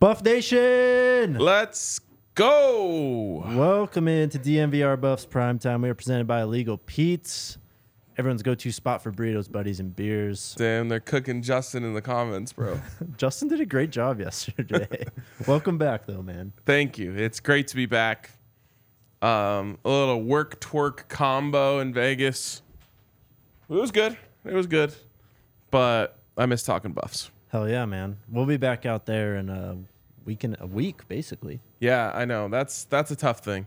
Buff Nation! Let's go. Welcome into DNVR Buffs Prime Time. We are presented by Illegal Pete's, everyone's go to spot for burritos, buddies, and beers. Damn, they're cooking Justin in the comments, bro. Justin did a great job yesterday. Welcome back, though, man. Thank you. It's great to be back. Um, a little work twerk combo in Vegas. It was good. It was good. But I miss talking buffs. Hell yeah, man. We'll be back out there in a week, in a week basically. Yeah, I know. That's that's a tough thing.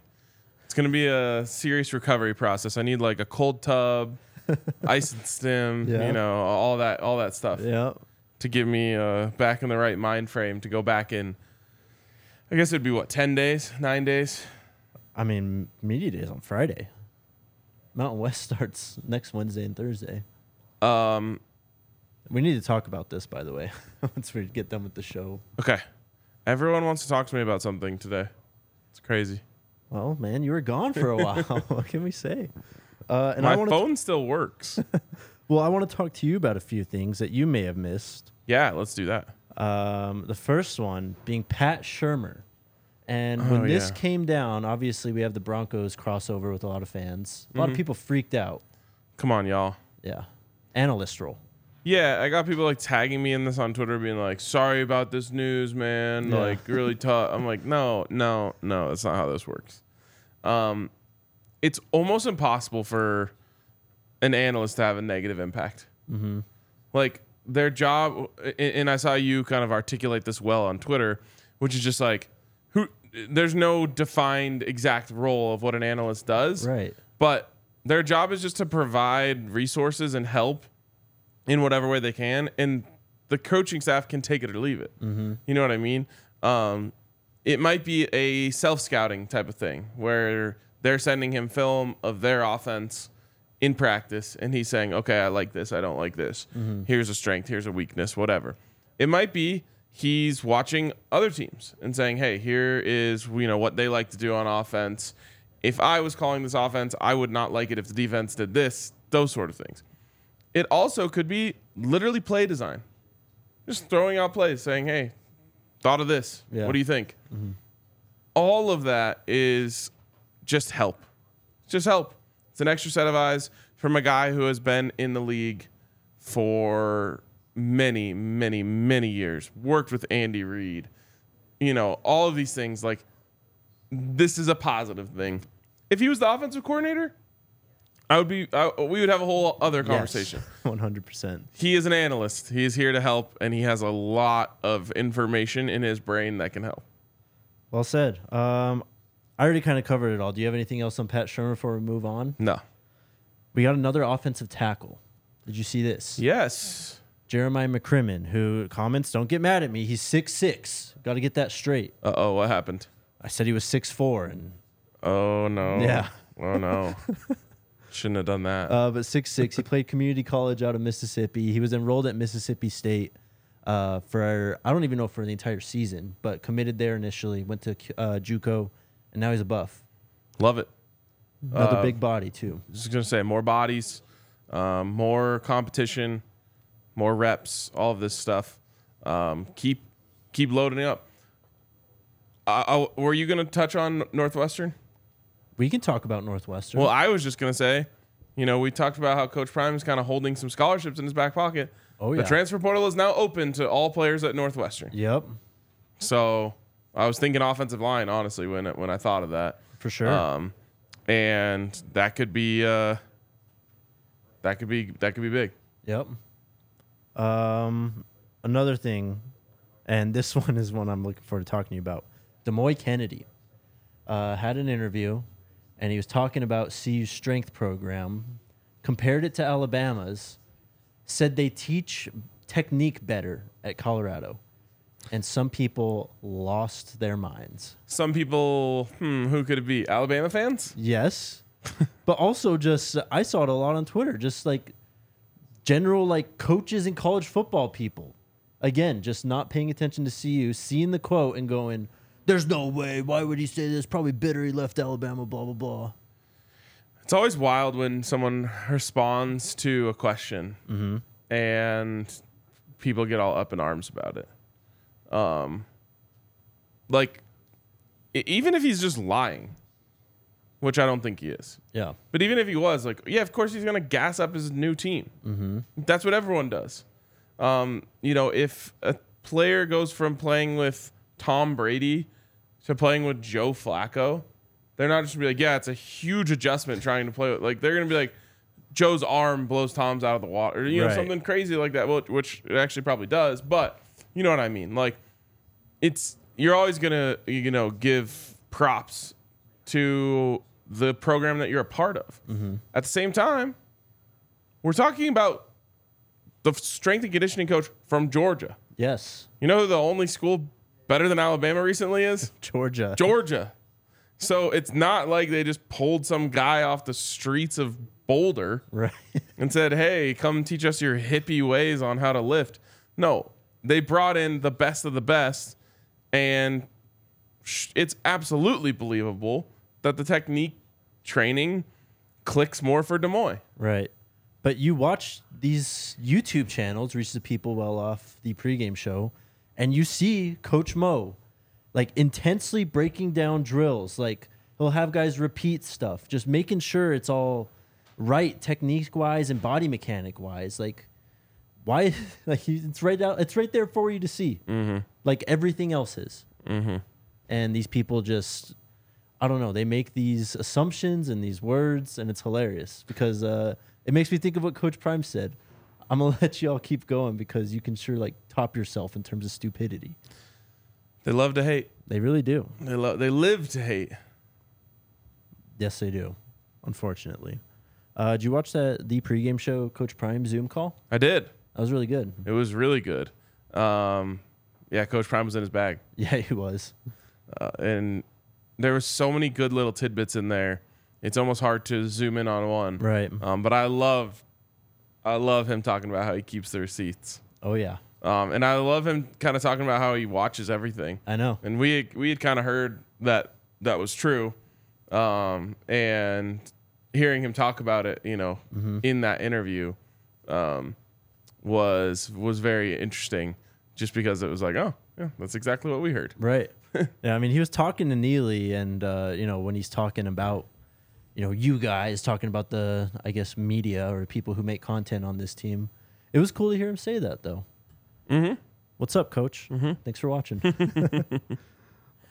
It's gonna be a serious recovery process. I need like a cold tub, ice and stim, Yeah. you know, all that all that stuff Yeah. to get me uh, back in the right mind frame to go back in. I guess it'd be what ten days, nine days. I mean, media days on Friday. Mountain West starts next Wednesday and Thursday. Um, We need to talk about this, by the way, once we get done with the show. okay. Everyone wants to talk to me about something today. It's crazy. Well, man, you were gone for a while. what can we say? Uh, and My I phone still works. well, I want to talk to you about a few things that you may have missed. yeah, let's do that. Um, the first one being Pat Shurmur. And when Oh, this yeah. came down, obviously we have the Broncos crossover with a lot of fans. A lot Mm-hmm. of people freaked out. Come on, y'all. Yeah. Analyst role. Yeah, I got people like tagging me in this on Twitter, being like, "Sorry about this news, man. Yeah. Like, really tough." I'm like, "No, no, no. That's not how this works." Um, it's almost impossible for an analyst to have a negative impact. Mm-hmm. Like their job, and- and I saw you kind of articulate this well on Twitter, which is just like, who? There's no defined exact role of what an analyst does, Right. but their job is just to provide resources and help in whatever way they can and the coaching staff can take it or leave it. You know what i mean? Um, it might be a self-scouting type of thing where they're sending him film of their offense in practice and he's saying okay i like this i don't like this. Here's a strength here's a weakness whatever. It might be he's watching other teams and saying hey here is you know what they like to do on offense. If i was calling this offense i would not like it if the defense did this those sort of things it also could be literally play design. Just throwing out plays saying, hey, thought of this. Yeah. What do you think? Mm-hmm. All of that is just help. Just help. It's an extra set of eyes from a guy who has been in the league for many, many, many years, worked with Andy Reid. You know, all of these things. Like, this is a positive thing. If he was the offensive coordinator, I would be. I, we would have a whole other conversation. One hundred percent. He is an analyst. He is here to help, and he has a lot of information in his brain that can help. Well said. Um, I already kind of covered it all. Do you have anything else on Pat Shurmur before we move on? No. We got another offensive tackle. Did you see this? Yes. Jeremiah McCrimmon, who comments, don't get mad at me. He's six six. Got to get that straight. Uh oh. What happened? I said he was six four, and Oh no. Yeah. Oh no. Shouldn't have done that. uh, but six six. He played community college out of Mississippi. He was enrolled at Mississippi State uh, for I don't even know for the entire season, but committed there initially. Went to uh, JUCO, and now he's a buff. Love it. Another Uh, big body too. Just gonna say more bodies, um, more competition, more reps, all of this stuff. Um, keep keep loading up. Uh, uh, were you gonna touch on Northwestern? We can talk about Northwestern. Well, I was just gonna say, you know, we talked about how Coach Prime is kind of holding some scholarships in his back pocket. Oh, yeah. The transfer portal is now open to all players at Northwestern. yep. So I was thinking offensive line, honestly, when it, when I thought of that. For sure. Um, and that could be uh, that could be that could be big. Yep. Um, another thing, and this one is one I'm looking forward to talking to you about. Demoy Kennedy uh, had an interview, and he was talking about CU's strength program, compared it to Alabama's, said they teach technique better at Colorado, and some people lost their minds. Some people, hmm, who could it be? Alabama fans? Yes. but also just I saw it a lot on Twitter, just like general like coaches and college football people. Again, just not paying attention to CU, seeing the quote and going, There's no way. Why would he say this? Probably bitter he left Alabama, blah blah blah. It's always wild when someone responds to a question and people get all up in arms about it. Um, like, even if he's just lying, which I don't think he is, Yeah. but even if he was, like, yeah, of course he's gonna gas up his new team. Mm-hmm. That's what everyone does. Um, you know, if a player goes from playing with Tom Brady to playing with Joe Flacco, they're not just gonna be like, yeah, it's a huge adjustment trying to play with. Like, they're gonna be like, Joe's arm blows Tom's out of the water, you know, Right. something crazy like that. Well, which it actually probably does, but you know what I mean. Like, it's you're always gonna you know give props to the program that you're a part of. Mm-hmm. At the same time, we're talking about the strength and conditioning coach from Georgia. Yes. You know the only school better than Alabama recently is? Georgia. Georgia. So it's not like they just pulled some guy off the streets of Boulder Right. and said, "Hey, come teach us your hippie ways on how to lift." No, they brought in the best of the best, and it's absolutely believable that the technique training clicks more for Demoy. Right. But you watch these YouTube channels, reach the people well off the pregame show, and you see Coach Mo like intensely breaking down drills. Like he'll have guys repeat stuff, just making sure it's all right technique wise and body mechanic wise. Like why like it's right out it's right there for you to see. Like everything else is. And these people just I don't know. They make these assumptions and these words, and it's hilarious because uh, it makes me think of what Coach Prime said. I'm gonna let you all keep going because you can sure like top yourself in terms of stupidity. They love to hate. They really do. They love. They live to hate. Yes, they do. Unfortunately, uh, did you watch that the pregame show Coach Prime Zoom call? I did. That was really good. It was really good. Um, yeah, Coach Prime was in his bag. Yeah, he was. uh, and there was so many good little tidbits in there. It's almost hard to zoom in on one. Right. Um, but I love, I love him talking about how he keeps the receipts. Oh yeah, Um, and I love him kind of talking about how he watches everything. I know. And we we had kind of heard that that was true, um, and hearing him talk about it, you know, in that interview, um, was was very interesting. Just because it was like, oh, yeah, that's exactly what we heard. Right. yeah, I mean, he was talking to Neely, and uh, you know, when he's talking about, you know, you guys talking about the, I guess, media or people who make content on this team, it was cool to hear him say that, though. Mm-hmm. What's up, Coach? Mm-hmm. Thanks for watching.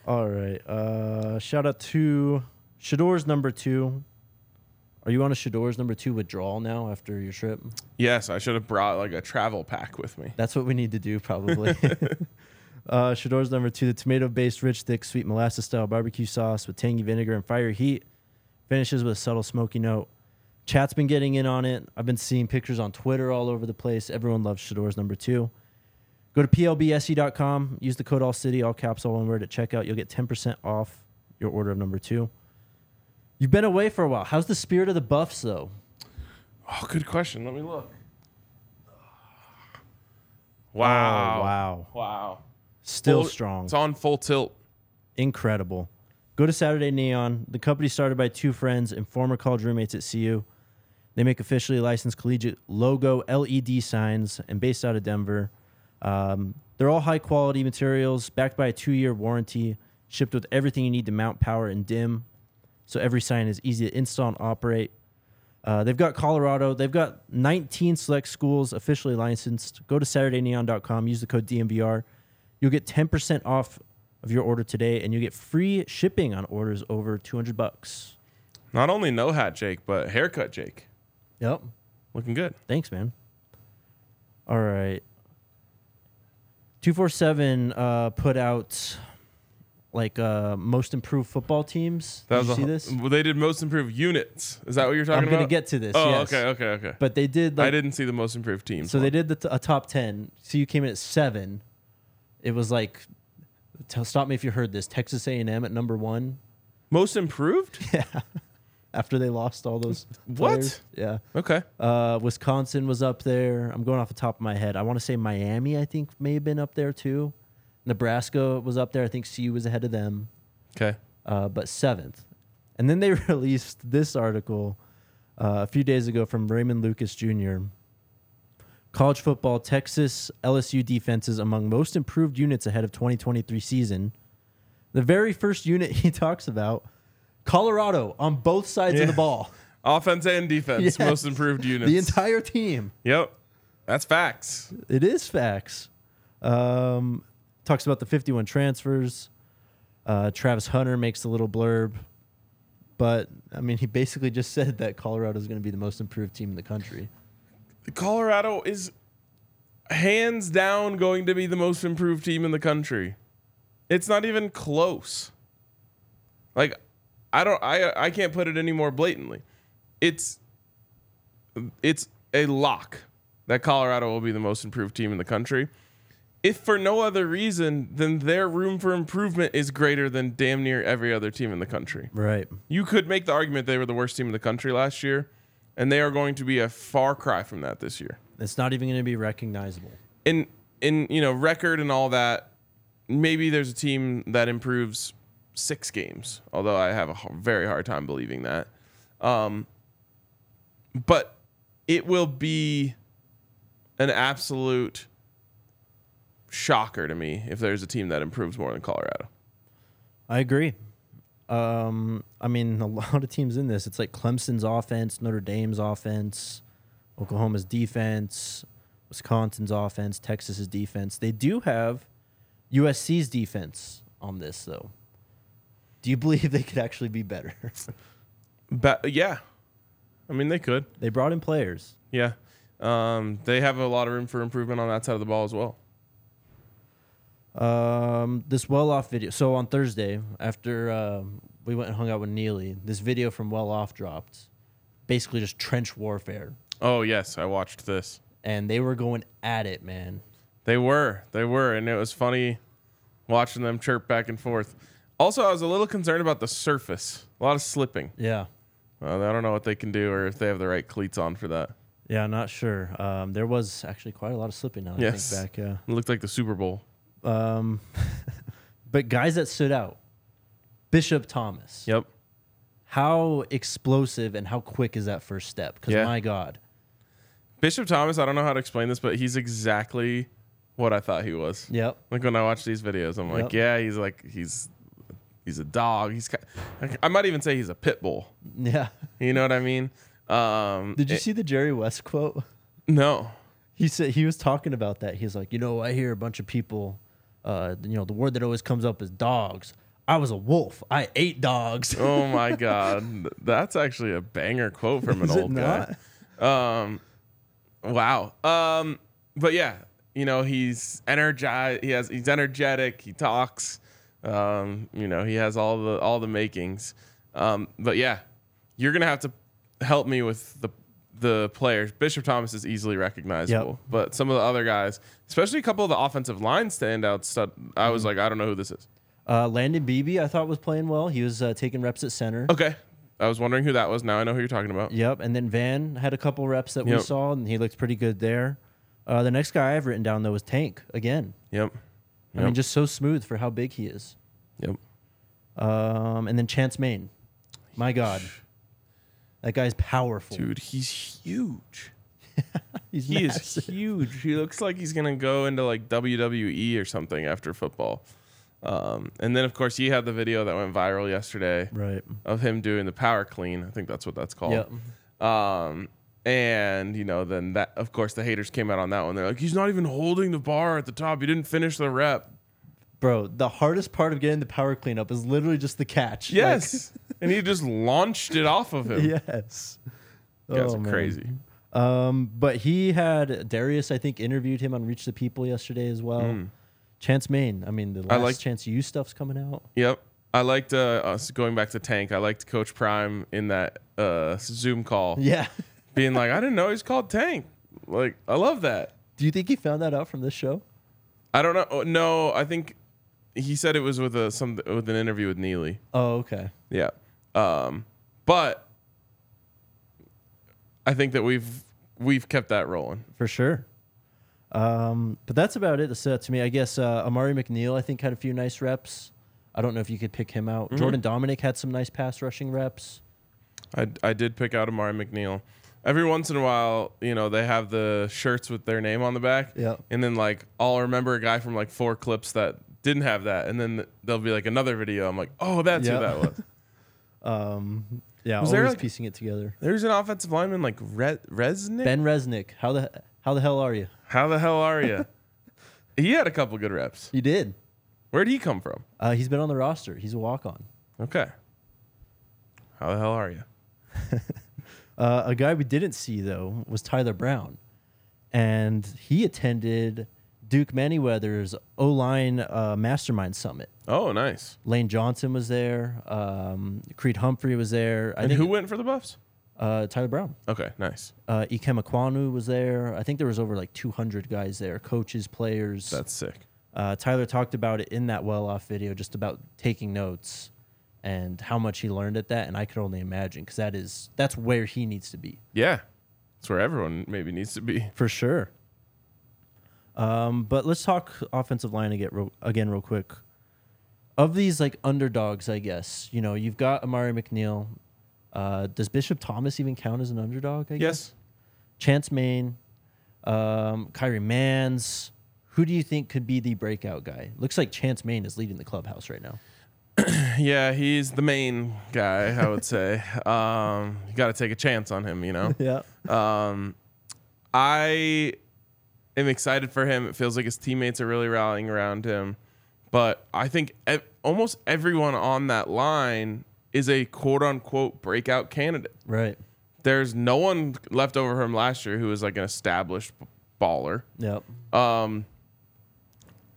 All right. Uh, shout out to Shedeur's number two. Are you on a Shedeur's number two withdrawal now after your trip? Yes, I should have brought like a travel pack with me. That's what we need to do, probably. uh, Shedeur's number two, the tomato-based, rich, thick, sweet molasses-style barbecue sauce with tangy vinegar and fire heat. Finishes with a subtle smoky note. Chat's been getting in on it. I've been seeing pictures on Twitter all over the place. Everyone loves Shedeur's number two. Go to plbse.com. Use the code all city, all caps, all one word at checkout. You'll get 10% off your order of number two. You've been away for a while. How's the spirit of the Buffs, though? Oh, good question. Let me look. Oh, wow. Oh, wow. Wow. Still Full- strong. It's on full tilt. incredible. Go to Saturday Neon. The company started by two friends and former college roommates at CU. They make officially licensed collegiate logo LED signs and based out of Denver. Um, they're all high quality materials, backed by a two year warranty, shipped with everything you need to mount, power, and dim. So every sign is easy to install and operate. Uh, they've got Colorado. They've got 19 select schools officially licensed. Go to SaturdayNeon.com. Use the code DNVR. You'll get 10% off of your order today and you get free shipping on orders over 200 bucks. Not only no hat Jake, but haircut Jake. Yep. Looking good. Thanks, man. All right. 247 uh, put out like uh, most improved football teams. That Did you a, see this? Well, they did most improved units. Is that what you're talking about? I'm going to get to this. Oh, yes. okay, okay, okay. But they did like I didn't see the most improved teams. So they did the t- a top ten. So you came in at seven. It was like, tell, stop me if you heard this. Texas A and M at number one most improved. Yeah. after they lost all those. What? players. Yeah. Okay. Uh, Wisconsin was up there. I'm going off the top of my head. I want to say Miami. I think may have been up there too. Nebraska was up there. I think CU was ahead of them, Okay. uh, but seventh. And then they released this article uh, a few days ago from Raymond Lucas Jr. College football, Texas LSU defenses among most improved units ahead of 2023 season. The very first unit he talks about, Colorado on both sides Yeah. of the ball. Offense and defense, Yes. most improved units. The entire team. Yep. That's facts. It is facts. Um, talks about the 51 transfers. Uh, Travis Hunter makes a little blurb. But, I mean, he basically just said that Colorado is going to be the most improved team in the country. Colorado is hands down going to be the most improved team in the country. It's not even close. Like I don't I I can't put it any more blatantly. It's it's a lock that Colorado will be the most improved team in the country. If for no other reason than their room for improvement is greater than damn near every other team in the country. Right. You could make the argument they were the worst team in the country last year, and they are going to be a far cry from that this year. It's not even going to be recognizable. In in you know record and all that, maybe there's a team that improves six games. Although I have a very hard time believing that. Um, but it will be an absolute shocker to me if there's a team that improves more than Colorado. I agree. Um, I mean, a lot of teams in this. It's like Clemson's offense, Notre Dame's offense, Oklahoma's defense, Wisconsin's offense, Texas's defense. They do have USC's defense on this, though. Do you believe they could actually be better? But yeah, I mean they could. they brought in players. Yeah. Um, they have a lot of room for improvement on that side of the ball as well. Um, this well off video. So on Thursday, after uh, we went and hung out with Neely, this video from well off dropped. Basically, just trench warfare, Oh yes, I watched this. and they were going at it, man. They were, they were, and it was funny watching them chirp back and forth. Also, I was a little concerned about the surface. A lot of slipping. Yeah, Uh, I don't know what they can do or if they have the right cleats on for that. yeah, not sure. Um, there was actually quite a lot of slipping. Now I Yes. think back, yeah. It looked like the Super Bowl. Um, but guys that stood out, Bishop Thomas. Yep. How explosive and how quick is that first step? Because Yeah. my God, Bishop Thomas, I don't know how to explain this, but he's exactly what I thought he was. yep, Like when I watch these videos, I'm like, Yep. yeah, he's like he's he's a dog. He's I might even say he's a pit bull. yeah. You know what I mean? Um, Did you it- see the Jerry West quote? No. He said he was talking about that. He's like, you know, I hear a bunch of people, uh, you know, the word that always comes up is dogs. I was a wolf. I ate dogs. Oh my god, that's actually a banger quote from an Is it old guy. Um, wow. Um, but yeah, you know he's energized. He has he's energetic. He talks. Um, you know he has all the all the makings. Um, but yeah, you're gonna have to help me with the the players. Bishop Thomas is easily recognizable, Yep. but some of the other guys, especially a couple of the offensive line standouts, stud- I Mm-hmm. was like, I don't know who this is. Uh, Landon Beebe, I thought was playing well. He was uh, taking reps at center. Okay, I was wondering who that was. Now I know who you're talking about. Yep. And then Van had a couple reps that we saw, and he looked pretty good there. Uh, the next guy I've written down though was Tank again. Yep. I mean, just so smooth for how big he is. Yep. Um, and then Chance Main, my God, that guy's powerful. Dude, he's huge. He's He is huge. He looks like he's gonna go into like WWE or something after football. Um, and then of course he had the video that went viral yesterday right. of him doing the power clean. I think that's what that's called. Yep. Um, and you know, then that of course the haters came out on that one. They're like, he's not even holding the bar at the top. He didn't finish the rep. Bro, the hardest part of getting the power cleanup is literally just the catch. Like- Yes. and he just launched it off of him. yes. Guys Oh, are man. crazy. Um, but he had Darius, I think, interviewed him on Reach the People yesterday as well. Chance Main. I mean, the last like- Chance U stuff's coming out. Yep. I liked uh, us going back to Tank. I liked Coach Prime in that uh, Zoom call, Yeah. being like, "I didn't know he's called Tank." Like, I love that. Do you think he found that out from this show? I don't know. oh, No, I think he said it was with a some with an interview with Neely. Oh, okay. Yeah. Um, but I think that we've we've kept that rolling. For sure. Um, but that's about it. That's it to me. I guess uh, Amari McNeil, I think, had a few nice reps. I don't know if you could pick him out. Mm-hmm. Jordan Domineck had some nice pass rushing reps. I, I did pick out Amari McNeil. Every once in a while, you know, they have the shirts with their name on the back. Yeah. And then like I'll remember a guy from like four clips that didn't have that, and then there'll be like another video. I'm like, oh, that's Yeah. who that was. Um, yeah, Was always there, like- piecing it together. There's an offensive lineman like Re- Resnick. Ben Resnick, how the how the hell are you? How the hell are you? he had a couple good reps. He did. Where'd he come from? Uh, he's been on the roster. He's a walk on. Okay. How the hell are you? Uh, a guy we didn't see though was Tyler Brown, and he attended Duke Manyweather's O line uh, Mastermind Summit. Oh, nice. Lane Johnson was there. Um, Creed Humphrey was there. I And think who went for the Buffs? uh, Tyler Brown. Okay, nice. Uh, Ikem Ekwonu was there. I think there was over like 200 guys there, coaches, players. That's sick. Uh, Tyler talked about it in that well off video, just about taking notes and how much he learned at that. And I could only imagine because that is that's where he needs to be Yeah. That's where everyone maybe needs to be. for sure. Um, but let's talk offensive line again, real, again, real quick. Of these like underdogs, I guess you know you've got Amari McNeil. Uh, does Bishop Thomas even count as an underdog? I guess. Yes. Chance Main, um, Kyrie Mans. Who do you think could be the breakout guy? Looks like Chance Main is leading the clubhouse right now. Yeah, he's the main guy, I would say. Um, you got to take a chance on him, you know? Yeah. Um, I am excited for him. It feels like his teammates are really rallying around him. But I think ev- almost everyone on that line is a quote unquote breakout candidate. Right. There's no one left over from last year who was like an established baller. Yep. Um,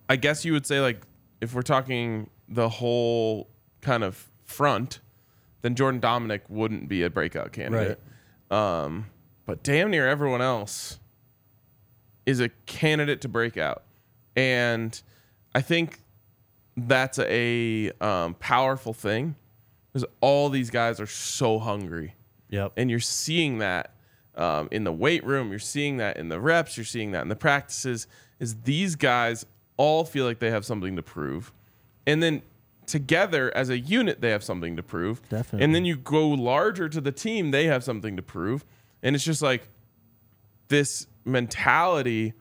I guess you would say like if we're talking the whole kind of front, then Jordan Domineck wouldn't be a breakout candidate. Um, but damn near everyone else is a candidate to break out, and I think that's a um, powerful thing because all these guys are so hungry. Yep. and you're seeing that um, in the weight room you're seeing that in the reps you're seeing that in the practices is these guys all feel like they have something to prove. And then together as a unit they have something to prove. Definitely. and then you go larger to the team they have something to prove. And it's just like this mentality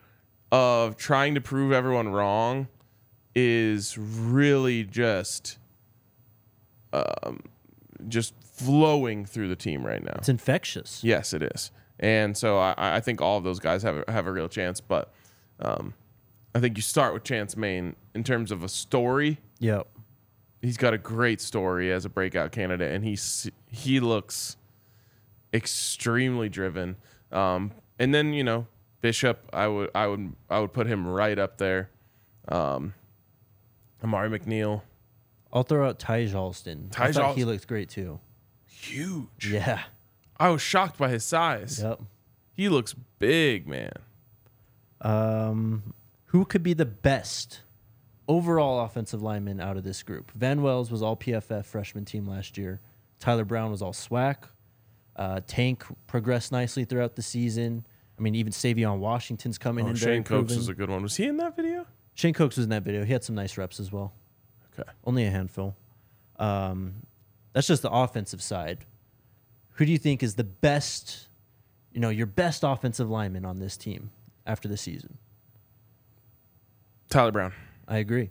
of trying to prove everyone wrong is really just um, just flowing through the team right now It's infectious. Yes, it is, and so I, I think all of those guys have have a real chance. But um, I think you start with Chance Main in terms of a story. Yep. He's got a great story as a breakout candidate, and he's he looks extremely driven. Um, and then you know Bishop, I would I would I would put him right up there. Um, Amari McNeil, I'll throw out Ty Alston. I Ty thought he looked great too. huge. Yeah. I was shocked by his size. Yep. He looks big, man. Um, who could be the best overall offensive lineman out of this group? Van Wells was all PFF freshman team last year. Tyler Brown was all SWAC. Uh, Tank progressed nicely throughout the season. I mean, even Savion Washington's coming Oh, in Shane Cokes proven. is a good one. Was he in that video? Shane Cokes was in that video. He had some nice reps as well. Okay. Only a handful. Um, that's just the offensive side. Who do you think is the best, you know, your best offensive lineman on this team after the season? Tyler Brown. I agree.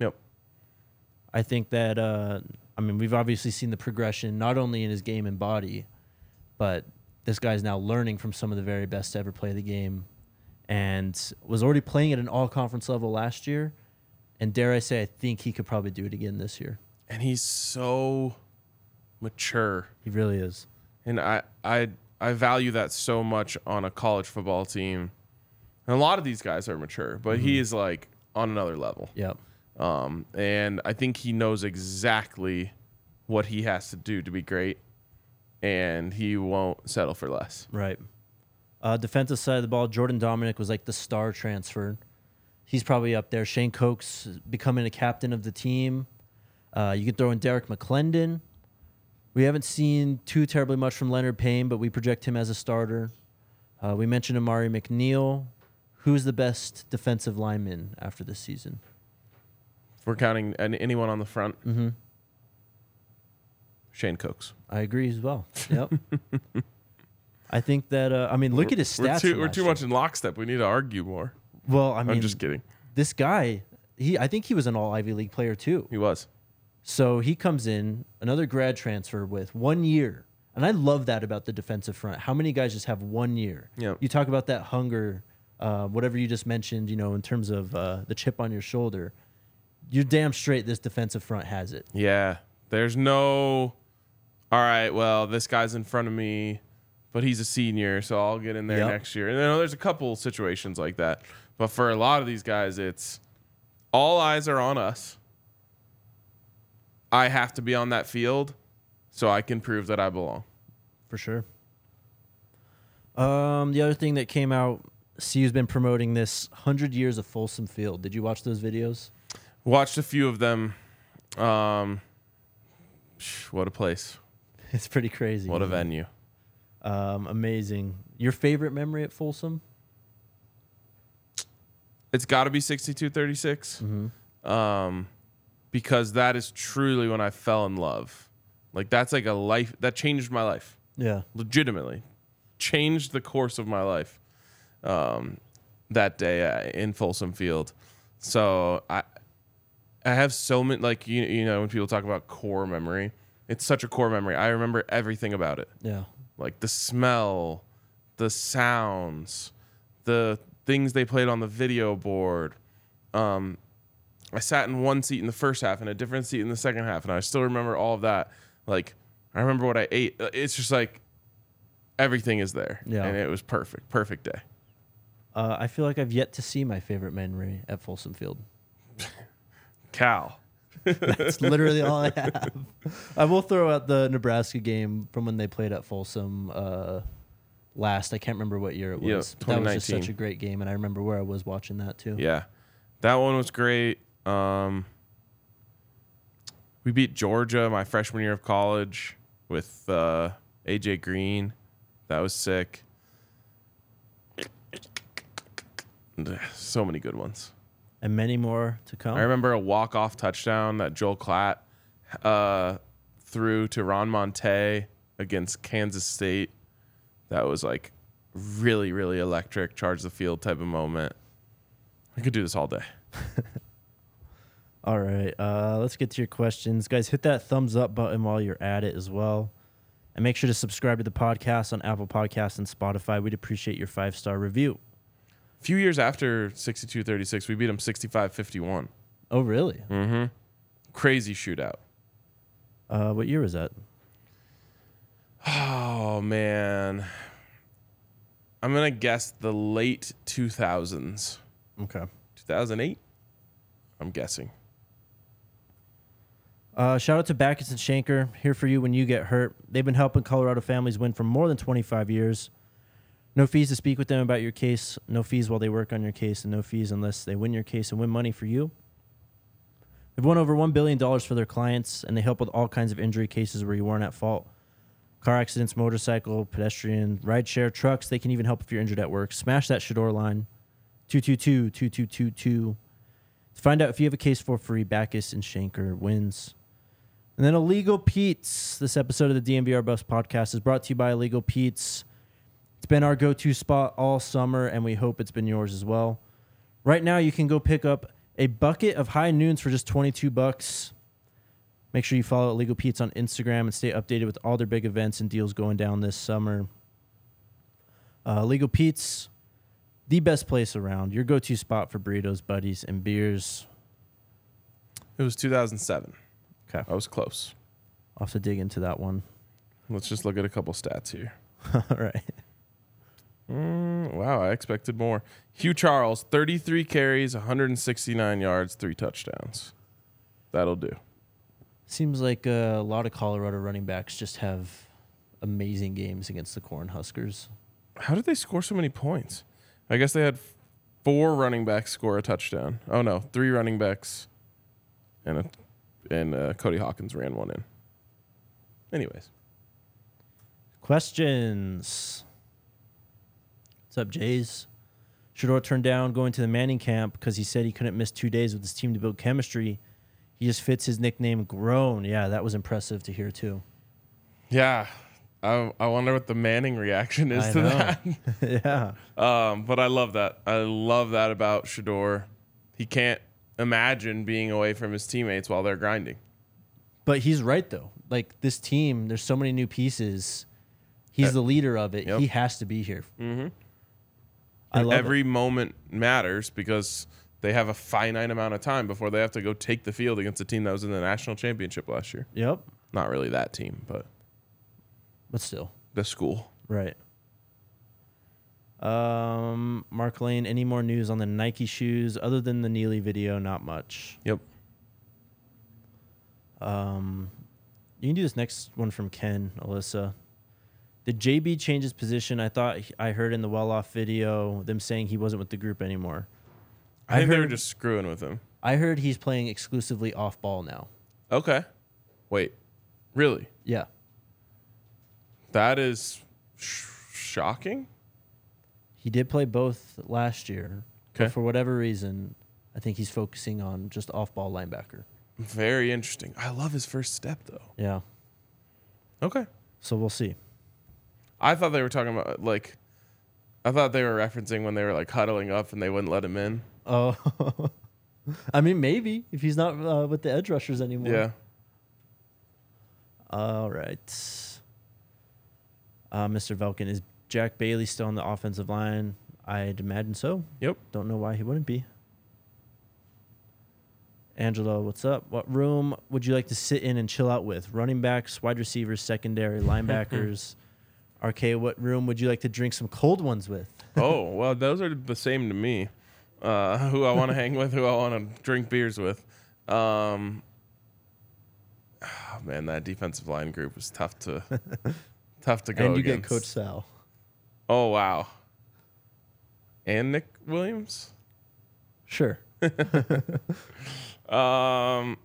Yep. I think that uh, I mean we've obviously seen the progression not only in his game and body, but this guy's now learning from some of the very best to ever play the game, and was already playing at an all conference level last year, And dare I say, I think he could probably do it again this year. And he's so mature. He really is. And I I I value that so much on a college football team. And a lot of these guys are mature, but he is like on another level. Yep. Um, and I think he knows exactly what he has to do to be great, and he won't settle for less. Right. Uh, defensive side of the ball, Jordan Domineck was like the star transfer. He's probably up there. Shane Cokes becoming a captain of the team. Uh, you can throw in Derrick McLendon. We haven't seen too terribly much from Leonard Payne, but we project him as a starter. Uh, we mentioned Amari McNeil. Who's the best defensive lineman after this season? If we're counting anyone on the front, Mm-hmm. Shane Cokes. I agree as well. Yep. I think that uh, I mean, look at his We're stats. too, from we're last too year. much in lockstep. We need to argue more. Well, I mean, I'm just kidding. this guy, he I think he was an All Ivy League player too. He was. So he comes in another grad transfer with one year, and I love that about the defensive front. How many guys just have one year? Yep. You talk about that hunger, uh, whatever you just mentioned. You know, in terms of uh, the chip on your shoulder, you're damn straight. This defensive front has it. Yeah. There's no. All right. Well, this guy's in front of me, but he's a senior, so I'll get in there Yep. next year. And you know, there's a couple situations like that, but for a lot of these guys, it's all eyes are on us. I have to be on that field, so I can prove that I belong. for sure. Um, the other thing that came out, CU's been promoting this hundred years of Folsom Field. Did you watch those videos? Watched a few of them. Um, what a place! It's pretty crazy. What a venue! Um, amazing. Your favorite memory at Folsom? It's got to be 6236. Um, because that is truly when I fell in love. Like that's like a life that changed my life. Yeah. Legitimately changed the course of my life. Um, that day uh, in Folsom Field. So I I have so many like you you know when people talk about core memory, it's such a core memory. I remember everything about it Yeah. like the smell, the sounds, the things they played on the video board. Um, I sat in one seat in the first half and a different seat in the second half, and I still remember all of that. Like I remember what I ate. Uh, It's just like everything is there, Yeah. and it was perfect, perfect day. Uh, I feel like I've yet to see my favorite memory at Folsom Field. Cal, That's literally all I have. I will throw out the Nebraska game from when they played at Folsom uh, last. I can't remember what year it was. Yeah, but that was just 2019. such a great game, and I remember where I was watching that too. yeah, that one was great. Um, we beat Georgia my freshman year of college with uh, AJ Green. That was sick. So many good ones. And many more to come. I remember a walk-off touchdown that Joel Klatt uh, threw to Ron Monte against Kansas State. That was like really, really electric, charge the field type of moment. I could do this all day. All right, uh, let's get to your questions, guys. Hit that thumbs up button while you're at it as well, and make sure to subscribe to the podcast on Apple Podcasts and Spotify. We'd appreciate your five star review. A few years after 62-36, we beat them 65-51. Oh, really? Mm-hmm. Crazy shootout. Uh, what year was that? Oh man. I'm gonna guess the late 2000s. Okay. 2008. I'm guessing. Uh, shout out to Bachus and Schanker, here for you when you get hurt. They've been helping Colorado families win for more than 25 years. No fees to speak with them about your case, no fees while they work on your case, and no fees unless they win your case and win money for you. They've won over $1 billion for their clients, and they help with all kinds of injury cases where you weren't at fault. Car accidents, motorcycle, pedestrian, rideshare, trucks. They can even help if you're injured at work. Smash that Shador line 222 2222. To find out if you have a case for free, Bachus and Schanker wins. And then Illegal Pete's. This episode of the DNVR Buffs podcast is brought to you by Illegal Pete's. Been our go to spot all summer, and we hope it's been yours as well. Right now, you can go pick up a bucket of high noons for just 22 bucks. Make sure you follow Illegal Pete's on Instagram and stay updated with all their big events and deals going down this summer. Uh, Illegal Pete's, the best place around. Your go to spot for burritos, buddies, and beers. It was 2007. Okay. I was close. I'll have to dig into that one. Let's just look at a couple stats here. All right. Mm, wow, I expected more. Hugh Charles, 33 carries, 169 yards, three touchdowns. That'll do. Seems like uh, a lot of Colorado running backs just have amazing games against the Cornhuskers. How did they score so many points? I guess they had four running backs score a touchdown. Oh no, three running backs, and a, and uh, Cody Hawkins ran one in. Anyways, Questions. What's up, Jays? Shedeur turned down going to the Manning camp because he said he couldn't miss two days with his team to build chemistry. He just fits his nickname Grown. Yeah, that was impressive to hear too. yeah, I I wonder what the Manning reaction is I to know. that. yeah. Um, but I love that. I love that about Shedeur. He can't imagine being away from his teammates while they're grinding. But he's right though. Like this team, there's so many new pieces. He's the leader of it. yep. He has to be here. Mm-hmm. I love every it. moment matters because they have a finite amount of time before they have to go take the field against a team that was in the national championship last year. Yep. Not really that team, but But still. the school. Right. Um, Mark Lane, any more news on the Nike shoes other than the Neely video? Not much. Yep. Um, you can do this next one from Ken, Alyssa. Did JB change his position? I thought I heard in the well off video them saying he wasn't with the group anymore. I, I think they were heard- just screwing with him. I heard he's playing exclusively off ball now. Okay. Wait. Really? Yeah. That is sh- shocking. He did play both last year. Okay. For whatever reason, I think he's focusing on just off ball linebacker. Very interesting. I love his first step though. Yeah. Okay. So we'll see. I thought they were talking about like I thought they were referencing when they were like huddling up and they wouldn't let him in. Oh, I mean, maybe if he's not uh, with the edge rushers anymore. Yeah. All right. Uh, Mr. Velkin, is Jack Bailey still on the offensive line? I'd imagine so. Yep. Don't know why he wouldn't be. Angela, what's up? What room would you like to sit in and chill out with? Running backs, wide receivers, secondary, linebackers. RK, what room would you like to drink some cold ones with? oh well, those are the same to me. Uh, who I want to hang with, who I want to drink beers with. Um, oh, man, that defensive line group was tough to tough to go. and you against. get Coach Sal. Oh wow. And Nick Williams. Sure. Um,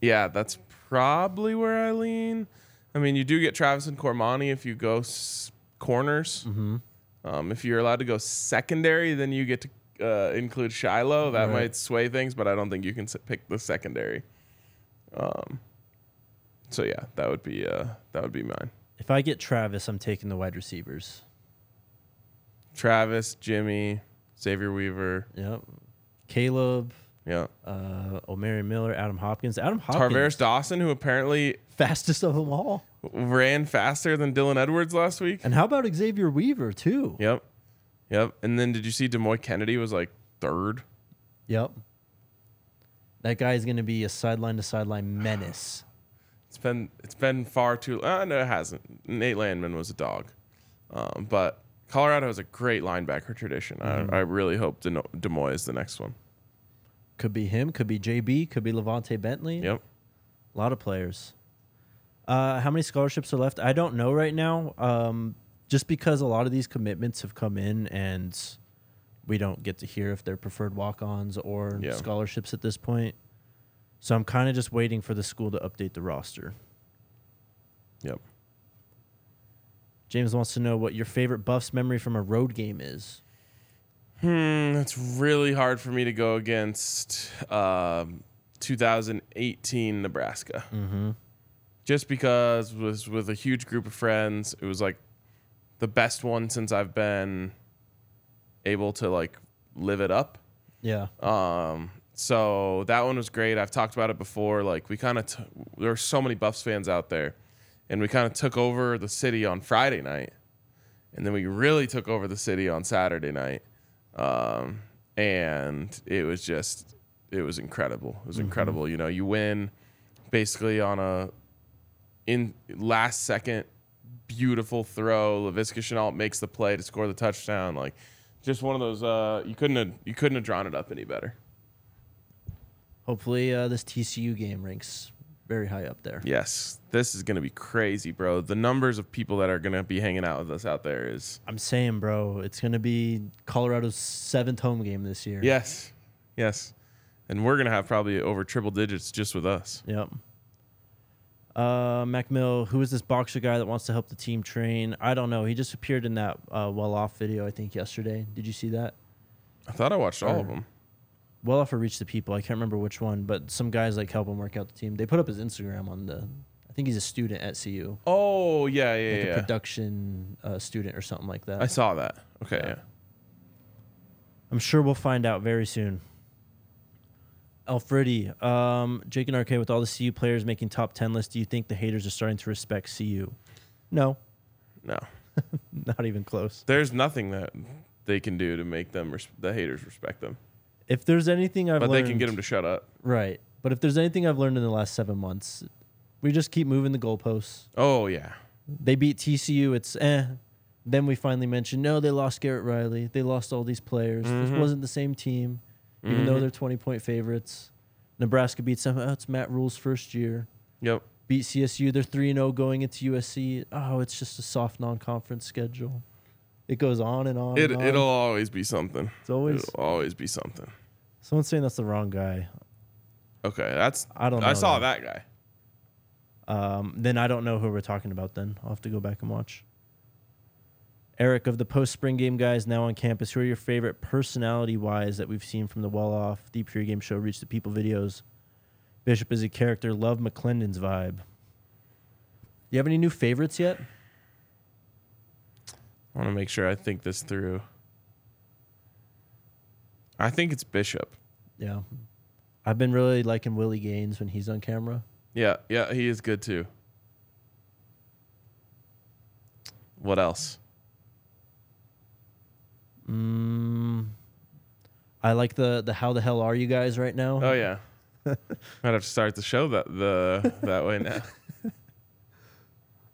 yeah, that's probably where I lean. I mean, you do get Travis and Cormani if you go s- corners. Mm-hmm. Um, if you're allowed to go secondary, then you get to uh, include Shiloh. That Right. might sway things, but I don't think you can s- pick the secondary. Um, so yeah, that would be uh, that would be mine. If I get Travis, I'm taking the wide receivers. Travis, Jimmy, Xavier Weaver, Yep. Caleb, yeah, uh, Omari Miller, Adam Hopkins. Adam Hopkins, Tar'Varish Dawson, who apparently fastest of them all. ran faster than Dylan Edwards last week. And how about Xavier Weaver too? Yep. Yep. And then did you see Demoy Kennedy was like third? Yep. That guy is going to be a sideline to sideline menace. It's been it's been far too. Uh, no, it hasn't. Nate Landman was a dog, um, but Colorado has a great linebacker tradition. I, I really hope Deno- Demoy is the next one. Could be him. Could be JB. Could be LaVonta Bentley. Yep. A lot of players. Uh, how many scholarships are left? I don't know right now. Um, just because a lot of these commitments have come in and we don't get to hear if they're preferred walk-ons or Yeah. scholarships at this point. So I'm kind of just waiting for the school to update the roster. Yep. James wants to know what your favorite Buffs memory from a road game is. Hmm. It's really hard for me to go against um, 2018 Nebraska. Mm-hmm. just because it was with a huge group of friends. It was like the best one since I've been able to like live it up. Yeah. Um, so that one was great. I've talked about it before. Like we kind of t- there were so many Buffs fans out there, and we kind of took over the city on Friday night, and then we really took over the city on Saturday night. Um, and it was just it was incredible. It was incredible. You know, you win basically on a in last second beautiful throw. Laviska Shenault makes the play to score the touchdown. Like just one of those uh you couldn't have you couldn't have drawn it up any better. Hopefully, uh, this TCU game ranks very high up there. Yes. This is gonna be crazy, bro. The numbers of people that are gonna be hanging out with us out there is I'm saying, bro, it's gonna be Colorado's seventh home game this year. Yes. Yes. And we're gonna have probably over triple digits just with us. Yep. Uh, Macmill, who is this boxer guy that wants to help the team train? I don't know. He just appeared in that uh, well off video, I think, yesterday. Did you see that? I thought I watched all of them. Well off or reach the people. I can't remember which one, but some guys like help him work out the team. They put up his Instagram on the. I think he's a student at CU, Oh yeah, yeah, like a yeah. production uh, student or something like that. I saw that. Okay, Yeah. yeah. I'm sure we'll find out very soon. Alfredi, um, Jake and RK, with all the CU players making top 10 lists, do you think the haters are starting to respect CU? No, No, not even close. there's nothing that they can do to make them res- the haters respect them. If there's anything I've But learned, they can get them to shut up. right. But if there's anything I've learned in the last seven months, we just keep moving the goalposts. Oh yeah, They beat TCU. It's eh. Then we finally mentioned no, they lost Garrett Riley. They lost all these players. This Mhm. wasn't the same team, even though Mhm. they're 20 point favorites. Nebraska beats them. Oh, it's Matt Rhule's first year. yep. Beat CSU. They're 3 0 going into USC. Oh, it's just a soft non conference schedule. It goes on and on. It and on. it'll always be something. It's always It'll always be something. someone's saying that's the wrong guy. Okay, that's I don't know. I saw though. that guy. Um, then I don't know who we're talking about. Then I'll have to go back and watch. Eric of the post spring game guys now on campus. Who are your favorite personality wise that we've seen from the well off deep pregame show reach the people videos? Bishop is a character. Love McLendon's vibe. Do you have any new favorites yet? I want to make sure I think this through. I think it's Bishop. Yeah, I've been really liking Willie Gaines when he's on camera. Yeah, yeah, he is good too. What else? Mm, I like the the how the hell are you guys right now? Oh yeah. I'd have to start the show that the that way now.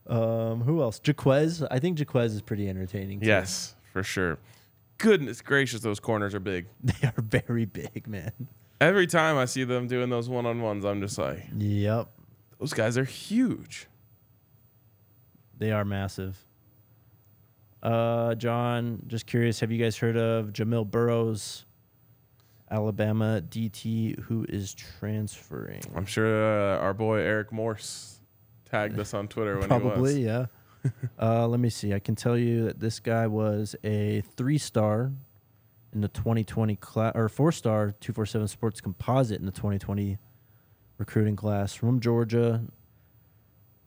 Um, who else? Jaquez. I think Jaquez is pretty entertaining. too. Yes, for sure. Goodness gracious, those corners are big. They are very big, man. Every time I see them doing those one on ones, I'm just like, Yep. those guys are huge. They are massive. Uh, John, just curious, have you guys heard of Jamil Burroughs, Alabama DT, who is transferring? I'm sure uh, our boy Eric Morse tagged us on Twitter when Probably, he was. yeah. uh, let me see. I can tell you that this guy was a three star in the 2020 class, or four star 247 Sports Composite in the 2020 recruiting class from Georgia.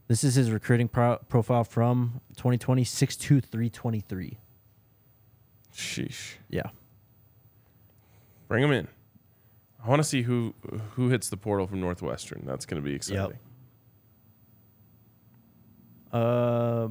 This is his recruiting pro- profile from 2020, 62323. Sheesh. Yeah. Bring him in. I want to see who who hits the portal from Northwestern. That's going to be exciting. Uh,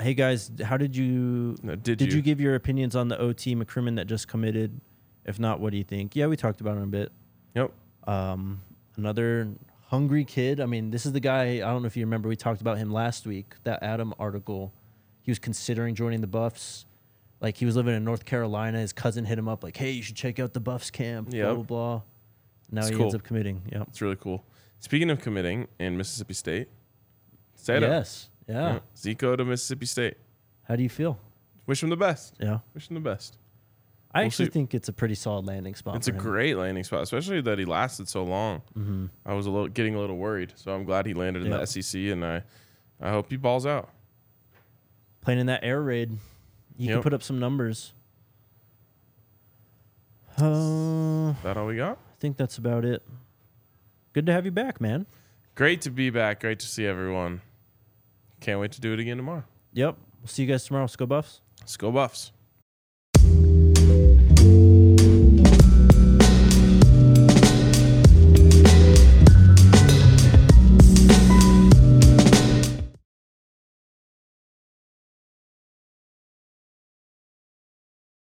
hey guys, how did you No, did, did you? you? give your opinions on the OT McCrimmon that just committed? If not, what do you think? Yeah, we talked about it a bit. Yep. Um, another hungry kid. I mean, this is the guy. I don't know if you remember. We talked about him last week. That Adam article. He was considering joining the Buffs. Like he was living in North Carolina. His cousin hit him up like, "Hey, you should check out the Buffs camp." Blah Yep. blah blah. Now It's he cool. ends up committing. Yeah, It's really cool. Speaking of committing in Mississippi State, Sada, Yes. Yeah. yeah, Zico to Mississippi State. How do you feel? Wish him the best. Yeah. Wish him the best. I We'll actually see. think it's a pretty solid landing spot. It's a him. great landing spot, especially that he lasted so long. Mm-hmm. I was a little getting a little worried, so I'm glad he landed in Yep. the SEC, and I, I hope he balls out. playing in that air raid. You can put up some numbers. Uh, I That all we got? I think that's about it. Good to have you back, man. Great to be back. Great to see everyone. Can't wait to do it again tomorrow. Yep. We'll see you guys tomorrow. Let's go Buffs. Let's go Buffs.